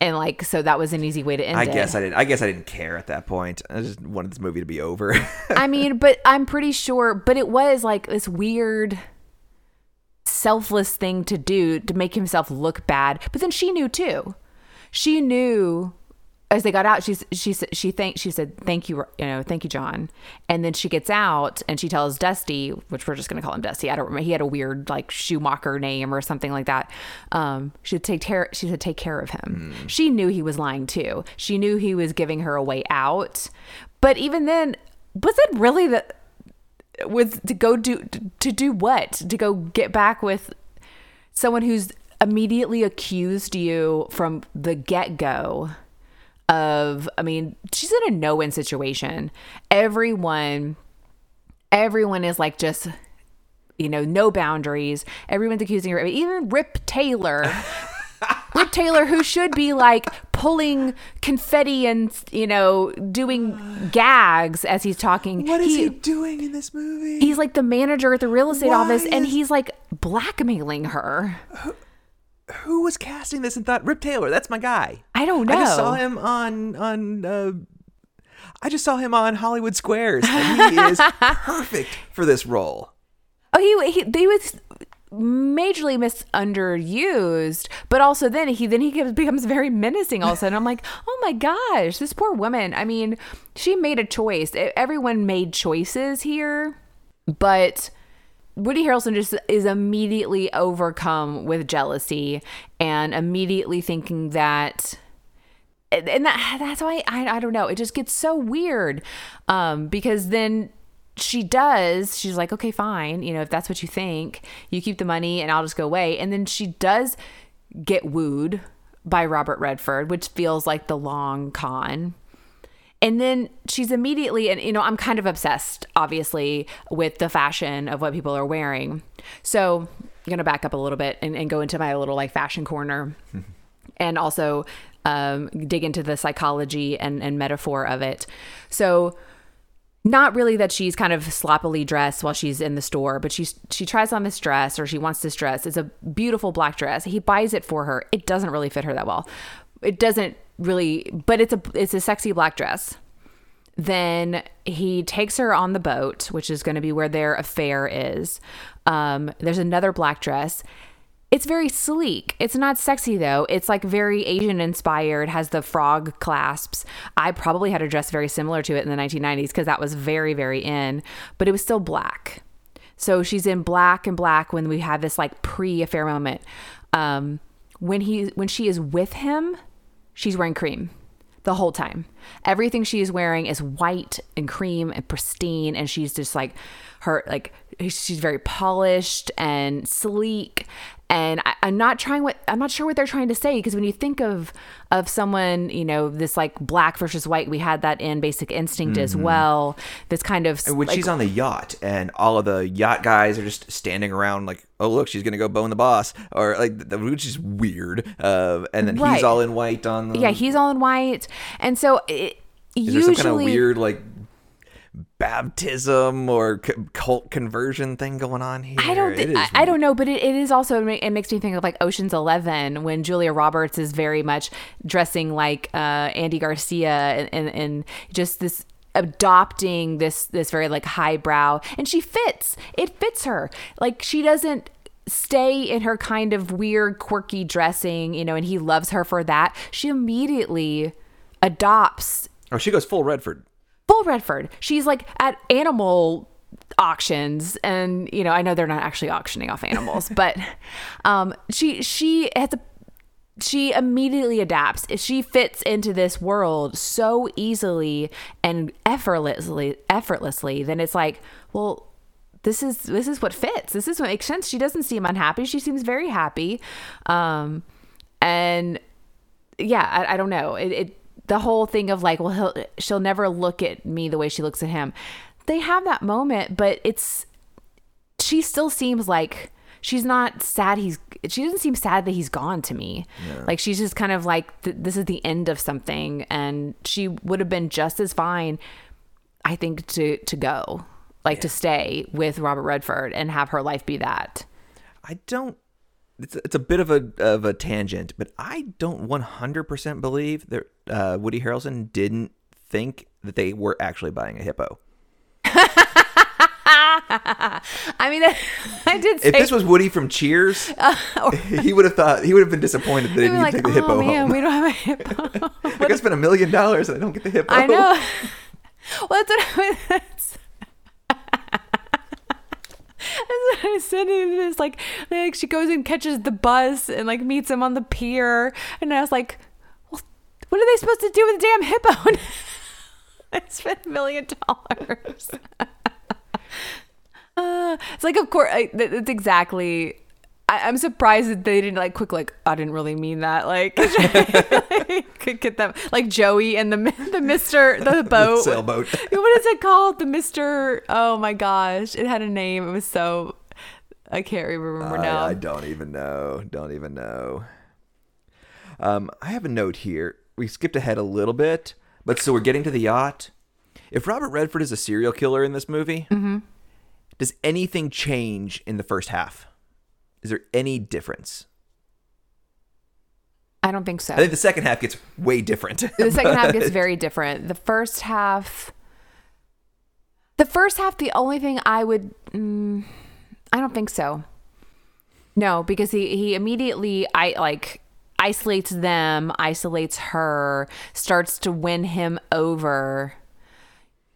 [SPEAKER 2] And like, so that was an easy way to end
[SPEAKER 1] I
[SPEAKER 2] it.
[SPEAKER 1] guess I didn't. I guess I didn't care at that point. I just wanted this movie to be over.
[SPEAKER 2] I mean, [LAUGHS] but I'm pretty sure, but it was like this weird, selfless thing to do to make himself look bad. But then she knew too. She knew as they got out. She's she said she thank she said thank you you know thank you John. And then she gets out and she tells Dusty, which we're just gonna call him Dusty. I don't remember. He had a weird like Schumacher name or something like that. Um, she said take care. She said take care of him. She knew he was lying too. She knew he was giving her a way out. But even then, was it really the with to go do to do what to go get back with someone who's immediately accused you from the get-go of i mean she's in a no-win situation everyone everyone is like just you know no boundaries everyone's accusing her even rip taylor [LAUGHS] Rip Taylor, who should be like pulling confetti and you know doing gags as he's talking.
[SPEAKER 1] what is he, doing in this movie?
[SPEAKER 2] He's like the manager at the real estate
[SPEAKER 1] Why
[SPEAKER 2] office, and he's like blackmailing her.
[SPEAKER 1] Who was casting this and thought Rip Taylor? That's my guy.
[SPEAKER 2] I don't know.
[SPEAKER 1] I just saw him on on. Uh, I just saw him on Hollywood Squares, and he is [LAUGHS] perfect for this role.
[SPEAKER 2] Oh, he he they was majorly misunderused, but also then he then he becomes very menacing all of a sudden. I'm like, oh my gosh, this poor woman. I mean, she made a choice. Everyone made choices here, but Woody Harrelson just is immediately overcome with jealousy and immediately thinking that and that that's why I, I don't know. It just gets so weird um because then she does she's like okay fine you know if that's what you think you keep the money and i'll just go away. And then she does get wooed by robert redford which feels like the long con. And then she's immediately and you know i'm kind of obsessed obviously with the fashion of what people are wearing. So i'm gonna back up a little bit and, and go into my little like fashion corner. [LAUGHS] And also um, dig into the psychology and, and metaphor of it. So, not really that she's kind of sloppily dressed while she's in the store, but she's she tries on this dress or she wants this dress. It's a beautiful black dress. He buys it for her. It doesn't really fit her that well. It doesn't really, but it's a it's a sexy black dress. Then he takes her on the boat, which is going to be where their affair is. Um, there's another black dress. It's very sleek. It's not sexy though. It's like very Asian inspired, has the frog clasps. I probably had a dress very similar to it in the 1990s because that was very, very in, but it was still black. So she's in black and black when we have this like pre affair moment. Um, when he when she is with him, she's wearing cream the whole time. Everything she is wearing is white and cream and pristine, and she's just like her like she's very polished and sleek, and I, I'm not trying what I'm not sure what they're trying to say because when you think of of someone, you know, this like black versus white, we had that in Basic Instinct as well. This kind of
[SPEAKER 1] And when
[SPEAKER 2] like,
[SPEAKER 1] she's on the yacht and all of the yacht guys are just standing around like, oh look, she's gonna go bone the boss, or like, the, which is weird. Uh, and then
[SPEAKER 2] Right.
[SPEAKER 1] he's all in white on the.
[SPEAKER 2] yeah, he's all in white, and so it,
[SPEAKER 1] Is there
[SPEAKER 2] usually
[SPEAKER 1] some kind of weird like baptism or c- cult conversion thing going on here?
[SPEAKER 2] I don't. Th-
[SPEAKER 1] is
[SPEAKER 2] I, I don't know, but it, it is also. It makes me think of like Ocean's Eleven when Julia Roberts is very much dressing like uh, Andy Garcia and, and and just this adopting this this very like highbrow, and she fits. It fits her. Like she doesn't stay in her kind of weird quirky dressing, you know, and he loves her for that. She immediately adopts
[SPEAKER 1] Oh, she goes full Redford.
[SPEAKER 2] Full Redford. She's like at animal auctions and you know I know they're not actually auctioning off animals [LAUGHS] but um she she has a she immediately adapts. She fits into this world so easily and effortlessly effortlessly then it's like well this is this is what fits. This is what makes sense. She doesn't seem unhappy. She seems very happy. Um and yeah, I, I don't know. It, it the whole thing of like, well, he'll, she'll never look at me the way she looks at him. They have that moment, but it's she still seems like she's not sad. He's she doesn't seem sad that he's gone to me. Like she's just kind of like th- this is the end of something, and she would have been just as fine, I think, to to go, like to stay with Robert Redford and have her life be that.
[SPEAKER 1] I don't. It's, it's a bit of a of a tangent, but I don't 100% believe that uh, Woody Harrelson didn't think that they were actually buying a hippo. [LAUGHS]
[SPEAKER 2] I mean, I did say
[SPEAKER 1] If this was Woody from Cheers, [LAUGHS] [LAUGHS] he would have thought he would have been disappointed that they didn't
[SPEAKER 2] like,
[SPEAKER 1] take the hippo
[SPEAKER 2] oh man,
[SPEAKER 1] home.
[SPEAKER 2] we don't have a hippo.
[SPEAKER 1] I gotta spend a million dollars and I don't get the hippo.
[SPEAKER 2] I know. well, that's what I that's what I said. It's like, like she goes and catches the bus and like meets him on the pier, and I was like, well, what are they supposed to do with a damn hippo? [LAUGHS] I spent a million dollars. [LAUGHS] Uh, it's like, of course, I, that's exactly. I, I'm surprised that they didn't like quick like I didn't really mean that like [LAUGHS] could get them like Joey and the [LAUGHS] the Mister the [LAUGHS] boat
[SPEAKER 1] sailboat.
[SPEAKER 2] what is it called the Mister oh my gosh it had a name it was so I can't remember now
[SPEAKER 1] I, I don't even know. Don't even know. Um, I have a note here. We skipped ahead a little bit, but so we're getting to the yacht. If Robert Redford is a serial killer in this movie,
[SPEAKER 2] Mm-hmm.
[SPEAKER 1] does anything change in the first half? Is there any difference?
[SPEAKER 2] I don't think so
[SPEAKER 1] I think the second half gets way different.
[SPEAKER 2] the second half gets [LAUGHS] very different. The first half, the first half, the only thing I would, mm, I don't think so. No, because he he immediately I like isolates them, isolates her, starts to win him over.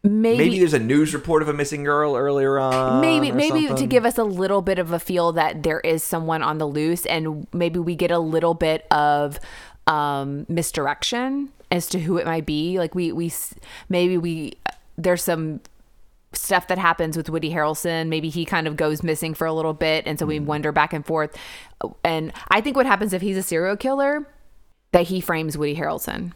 [SPEAKER 2] Maybe
[SPEAKER 1] maybe there's a news report of a missing girl earlier on.
[SPEAKER 2] maybe maybe to give us a little bit of a feel that there is someone on the loose and maybe we get a little bit of um misdirection as to who it might be. Like we we maybe we there's some stuff that happens with Woody Harrelson. Maybe he kind of goes missing for a little bit. And so we wonder back and forth. And I think what happens if he's a serial killer that he frames Woody Harrelson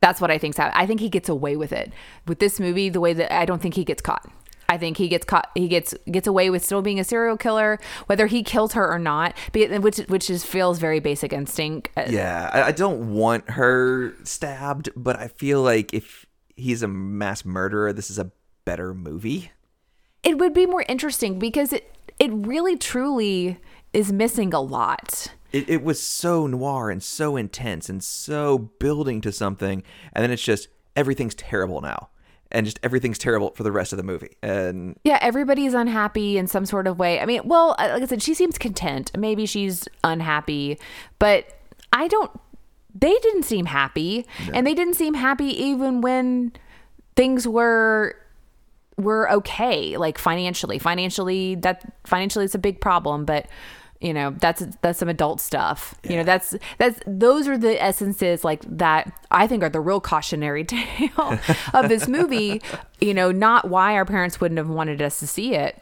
[SPEAKER 2] that's what I think's happening. I think he gets away with it with this movie. The way that I don't think he gets caught. I think he gets caught. He gets gets away with still being a serial killer, whether he kills her or not. Which which is feels very basic instinct. Uh,
[SPEAKER 1] Yeah, I, I don't want her stabbed, but I feel like if he's a mass murderer, this is a better movie.
[SPEAKER 2] It would be more interesting because it it really truly is missing a lot.
[SPEAKER 1] It, it was so noir and so intense and so building to something, and then it's just everything's terrible now, and just everything's terrible for the rest of the movie. And
[SPEAKER 2] Yeah, everybody's unhappy in some sort of way. I mean, well, uh, like I said, she seems content. Maybe she's unhappy, but I don't. They didn't seem happy, and they didn't seem happy even when things were were okay, like financially. Financially, that financially it's a big problem, but you know that's that's some adult stuff. You know that's that's those are the essences like that i think are the real cautionary [LAUGHS] tale of this movie. You know not why our parents wouldn't have wanted us to see it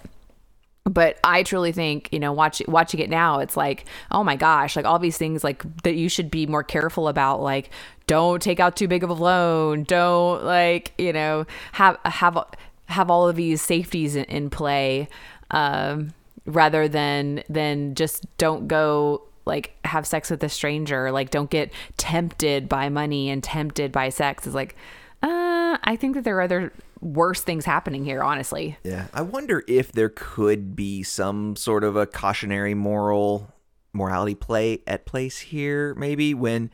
[SPEAKER 2] but I truly think, you know, watch, watching it now, it's like, oh my gosh, like all these things like that you should be more careful about, like don't take out too big of a loan, don't like, you know, have have have all of these safeties in, in play, um, rather than than just don't go like have sex with a stranger, like don't get tempted by money and tempted by sex. Is like, uh, I think that there are other worse things happening here, honestly.
[SPEAKER 1] Yeah. I wonder if there could be some sort of a cautionary moral morality play at place here, maybe when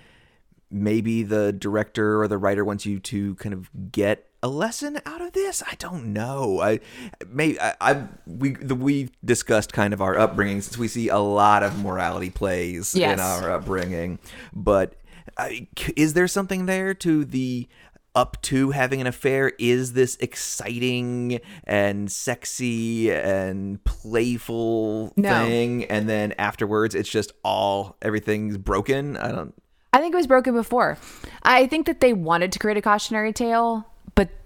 [SPEAKER 1] maybe the director or the writer wants you to kind of get a lesson out of this. I don't know. I may I, I we the, we discussed kind of our upbringing since we see a lot of morality plays
[SPEAKER 2] Yes.
[SPEAKER 1] in our upbringing, but uh, I, is there something there to the up to having an affair is this exciting and sexy and playful
[SPEAKER 2] No.
[SPEAKER 1] thing and then afterwards it's just all everything's broken i don't
[SPEAKER 2] I think it was broken before. I think that they wanted to create a cautionary tale,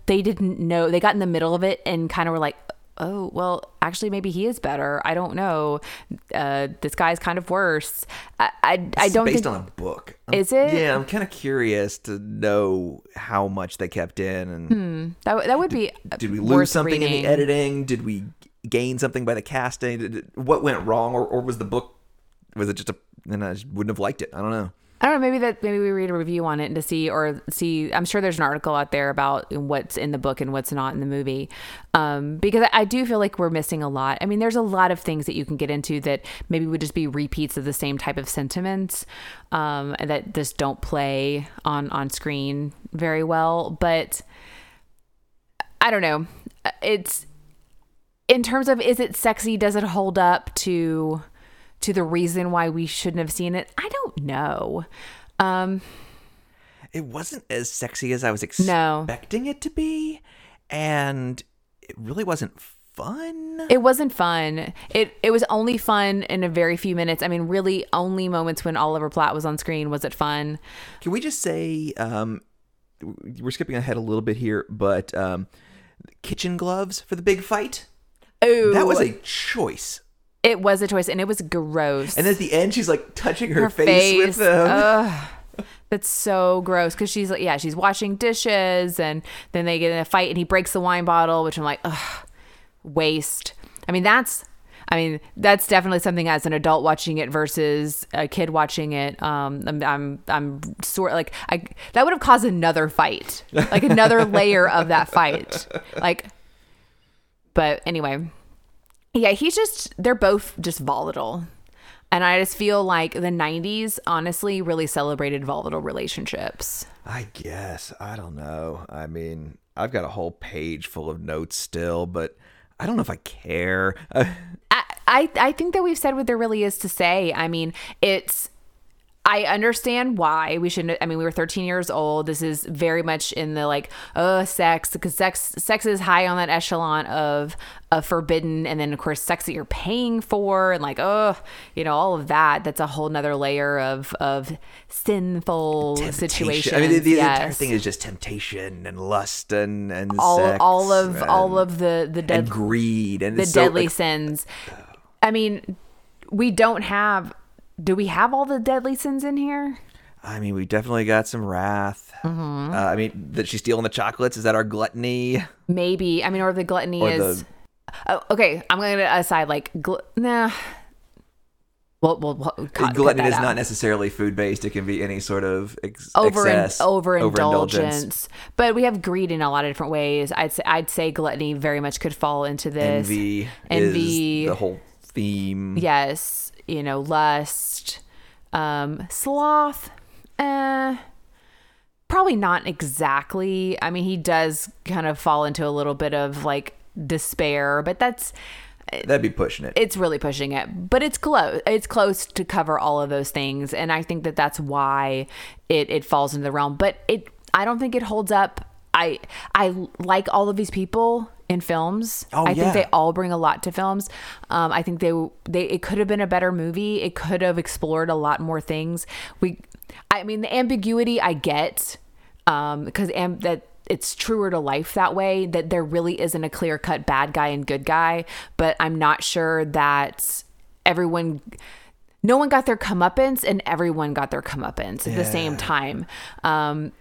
[SPEAKER 2] they didn't know. They got in the middle of it and kind of were like, "Oh, well, actually, maybe he is better. I don't know. Uh, this guy's kind of worse." I I, I don't
[SPEAKER 1] based
[SPEAKER 2] think.
[SPEAKER 1] on a book. I'm-
[SPEAKER 2] Is it?
[SPEAKER 1] Yeah, I'm kind of curious to know how much they kept in, and
[SPEAKER 2] that, that would be
[SPEAKER 1] did we
[SPEAKER 2] Hmm.
[SPEAKER 1] lose something in the editing? Did we gain something by the casting? Did, what went wrong, or, or was the book? Was it just a? And I wouldn't have liked it. I don't know.
[SPEAKER 2] I don't know. Maybe that maybe we read a review on it and to see or see. I'm sure there's an article out there about what's in the book and what's not in the movie, um, because I, do feel like we're missing a lot. I mean, there's a lot of things that you can get into that maybe would just be repeats of the same type of sentiments um, that just don't play on on screen very well. But I don't know. It's in terms of is it sexy? Does it hold up to? To the reason why we shouldn't have seen it? I don't know. Um,
[SPEAKER 1] It wasn't as sexy as I was
[SPEAKER 2] No.
[SPEAKER 1] expecting it to be, and it really wasn't fun.
[SPEAKER 2] it wasn't fun. It it was only fun in a very few minutes. I mean, really, only moments when Oliver Platt was on screen was it fun.
[SPEAKER 1] Can we just say um, we're skipping ahead a little bit here, but um, kitchen gloves for the big fight?
[SPEAKER 2] Oh,
[SPEAKER 1] That was a choice.
[SPEAKER 2] It was a choice, and it was gross.
[SPEAKER 1] And at the end, she's like touching her,
[SPEAKER 2] her
[SPEAKER 1] face,
[SPEAKER 2] face,
[SPEAKER 1] with them.
[SPEAKER 2] ugh, [LAUGHS] that's so gross because she's like, yeah, she's washing dishes, and then they get in a fight, and he breaks the wine bottle, which I'm like, ugh, waste. I mean, that's. I mean, that's definitely something as an adult watching it versus a kid watching it. Um, I'm, I'm, I'm sort like I that would have caused another fight, like another [LAUGHS] layer of that fight. Like, but anyway, yeah, he's just they're both just volatile. And I just feel like the 90s honestly really celebrated volatile relationships.
[SPEAKER 1] I guess. I don't know. I mean, I've got a whole page full of notes still, but I don't know if I care. [LAUGHS]
[SPEAKER 2] I, I I think that we've said what there really is to say. I mean, it's I understand why we shouldn't. I mean, we were 13 years old. This is very much in the like, oh, sex, because sex, sex is high on that echelon of, of forbidden, and then of course, sex that you're paying for, and like, oh, you know, all of that. That's a whole nother layer of of sinful situation.
[SPEAKER 1] I mean, the, the entire thing is just temptation and lust and and
[SPEAKER 2] all
[SPEAKER 1] sex
[SPEAKER 2] all of
[SPEAKER 1] and,
[SPEAKER 2] all of the the
[SPEAKER 1] and greed and
[SPEAKER 2] the
[SPEAKER 1] so,
[SPEAKER 2] deadly
[SPEAKER 1] like,
[SPEAKER 2] sins. I mean, we don't have. Do we have all the deadly sins in here?
[SPEAKER 1] I mean, we definitely got some wrath.
[SPEAKER 2] Mm-hmm.
[SPEAKER 1] Uh, I mean, that she's stealing the chocolates. Is that our gluttony?
[SPEAKER 2] Maybe. I mean, or the gluttony
[SPEAKER 1] Or
[SPEAKER 2] is.
[SPEAKER 1] the-
[SPEAKER 2] Oh, okay, I'm going to aside like gl- nah. Well, well, well cut, cut
[SPEAKER 1] gluttony
[SPEAKER 2] that
[SPEAKER 1] is
[SPEAKER 2] out.
[SPEAKER 1] not necessarily food based. It can be any sort of ex-
[SPEAKER 2] over
[SPEAKER 1] excess,
[SPEAKER 2] overindulgence. But we have greed in a lot of different ways. I'd say I'd say gluttony very much could fall into this.
[SPEAKER 1] Envy,
[SPEAKER 2] Envy.
[SPEAKER 1] the whole theme.
[SPEAKER 2] Yes, you know, lust, um, sloth. Eh, probably not exactly. I mean, he does kind of fall into a little bit of like despair, but that's
[SPEAKER 1] That'd be pushing it.
[SPEAKER 2] it's really pushing it but it's close it's close to cover all of those things and i think that that's why it it falls into the realm but it i don't think it holds up i i like all of these people in films.
[SPEAKER 1] Oh,
[SPEAKER 2] i
[SPEAKER 1] yeah.
[SPEAKER 2] think they all bring a lot to films. Um i think they they it could have been a better movie. It could have explored a lot more things. We i mean the ambiguity i get um because am that it's truer to life that way that there really isn't a clear cut bad guy and good guy but i'm not sure that everyone no one got their comeuppance and everyone got their comeuppance at the same time. Um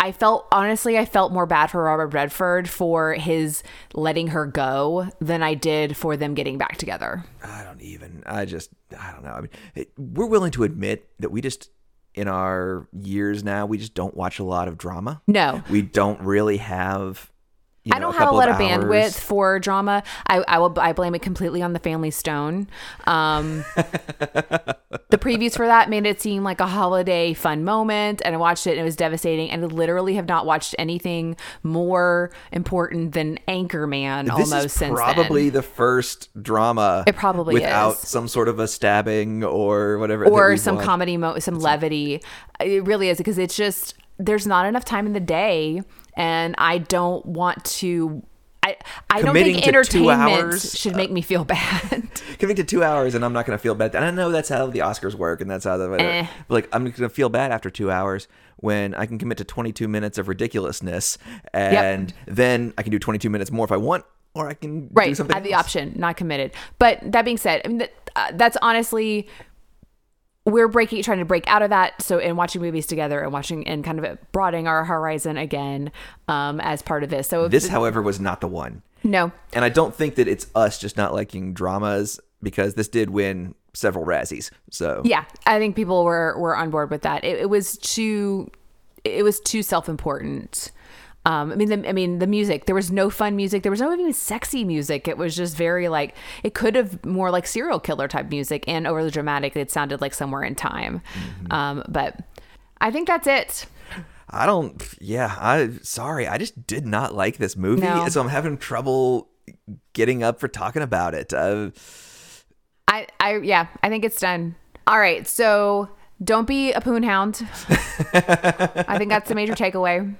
[SPEAKER 2] I felt honestly, I felt more bad for Robert Redford for his letting her go than I did for them getting back together.
[SPEAKER 1] I don't even. I just. I don't know. I mean, it, we're willing to admit that we just, in our years now, we just don't watch a lot of drama.
[SPEAKER 2] No,
[SPEAKER 1] We don't really have. You know,
[SPEAKER 2] I don't have a lot of,
[SPEAKER 1] hours.
[SPEAKER 2] bandwidth for drama. I, I will I blame it completely on the Family Stone. Um, [LAUGHS] previews for that made it seem like a holiday fun moment, and I watched it and it was devastating. And I literally have not watched anything more important than Anchorman
[SPEAKER 1] This
[SPEAKER 2] almost since
[SPEAKER 1] probably
[SPEAKER 2] then.
[SPEAKER 1] the first drama.
[SPEAKER 2] It probably
[SPEAKER 1] without
[SPEAKER 2] is.
[SPEAKER 1] some sort of a stabbing or whatever,
[SPEAKER 2] or some
[SPEAKER 1] watched.
[SPEAKER 2] comedy, mo- some levity. It really is because it's just there's not enough time in the day, and I don't want to. I, I don't think entertainment
[SPEAKER 1] hours,
[SPEAKER 2] should make me feel [LAUGHS] bad. [LAUGHS]
[SPEAKER 1] To two hours, and I'm not going to feel bad. And I know that's how the Oscars work, and that's how the.
[SPEAKER 2] Eh.
[SPEAKER 1] But like, I'm going to feel bad after two hours when I can commit to 22 minutes of ridiculousness, and then I can do 22 minutes more if I want, or I can do
[SPEAKER 2] right. I have the
[SPEAKER 1] else.
[SPEAKER 2] option, not committed. But that being said, I mean, that, uh, that's honestly we're breaking trying to break out of that so in watching movies together and watching and kind of broadening our horizon again um as part of this so if
[SPEAKER 1] This, however, was not the one.
[SPEAKER 2] no
[SPEAKER 1] And I don't think that it's us just not liking dramas because this did win several Razzies. So
[SPEAKER 2] Yeah, I think people were were on board with that. It, it was too, it was too self important. Um, I mean, the, I mean, the music. There was no fun music. There was no even sexy music. It was just very like it could have more like serial killer type music and overly dramatic. It sounded like somewhere in time. Um, but I think that's it.
[SPEAKER 1] I don't. Yeah, I sorry. I just did not like this movie,
[SPEAKER 2] No.
[SPEAKER 1] so I'm having trouble getting up for talking about it. Uh,
[SPEAKER 2] I, I, yeah, I think it's done. All right, so don't be a poon hound. [LAUGHS] I think that's the major takeaway.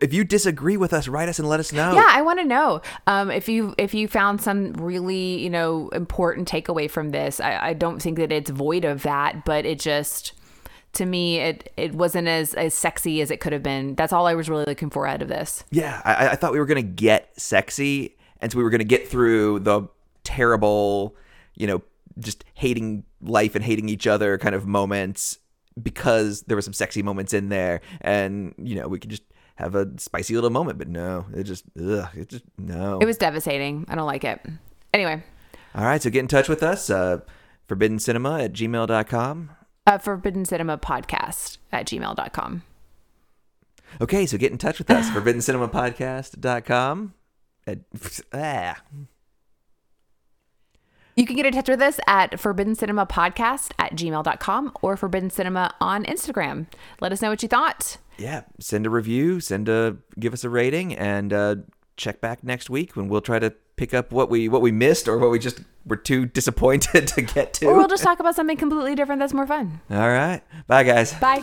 [SPEAKER 1] If you disagree with us, write us and let us know.
[SPEAKER 2] Yeah, I want to know um, if you if you found some really you know important takeaway from this. I, I don't think that it's void of that, but it just to me it it wasn't as as sexy as it could have been. That's all I was really looking for out of this.
[SPEAKER 1] Yeah, I, I thought we were gonna get sexy, and so we were gonna get through the terrible, you know, just hating life and hating each other kind of moments because there were some sexy moments in there, and you know we could just have a spicy little moment. But no, it just, ugh, it just no.
[SPEAKER 2] It was devastating. I don't like it. Anyway,
[SPEAKER 1] All right, so get in touch with us. Uh, Forbidden Cinema at gmail.com.
[SPEAKER 2] uh, Forbidden Cinema Podcast at gmail.com.
[SPEAKER 1] Okay, so get in touch with us. [SIGHS] Forbidden Cinema Podcast.com. At, [LAUGHS] ah.
[SPEAKER 2] You can get in touch with us at Forbidden Cinema Podcast at gmail.com or Forbidden Cinema on Instagram. Let us know what you thought.
[SPEAKER 1] Yeah, send a review, send a give us a rating, and uh, check back next week when we'll try to pick up what we what we missed or what we just were too disappointed [LAUGHS] to get to.
[SPEAKER 2] Or we'll just talk about something completely different that's more fun.
[SPEAKER 1] All right, bye guys.
[SPEAKER 2] Bye.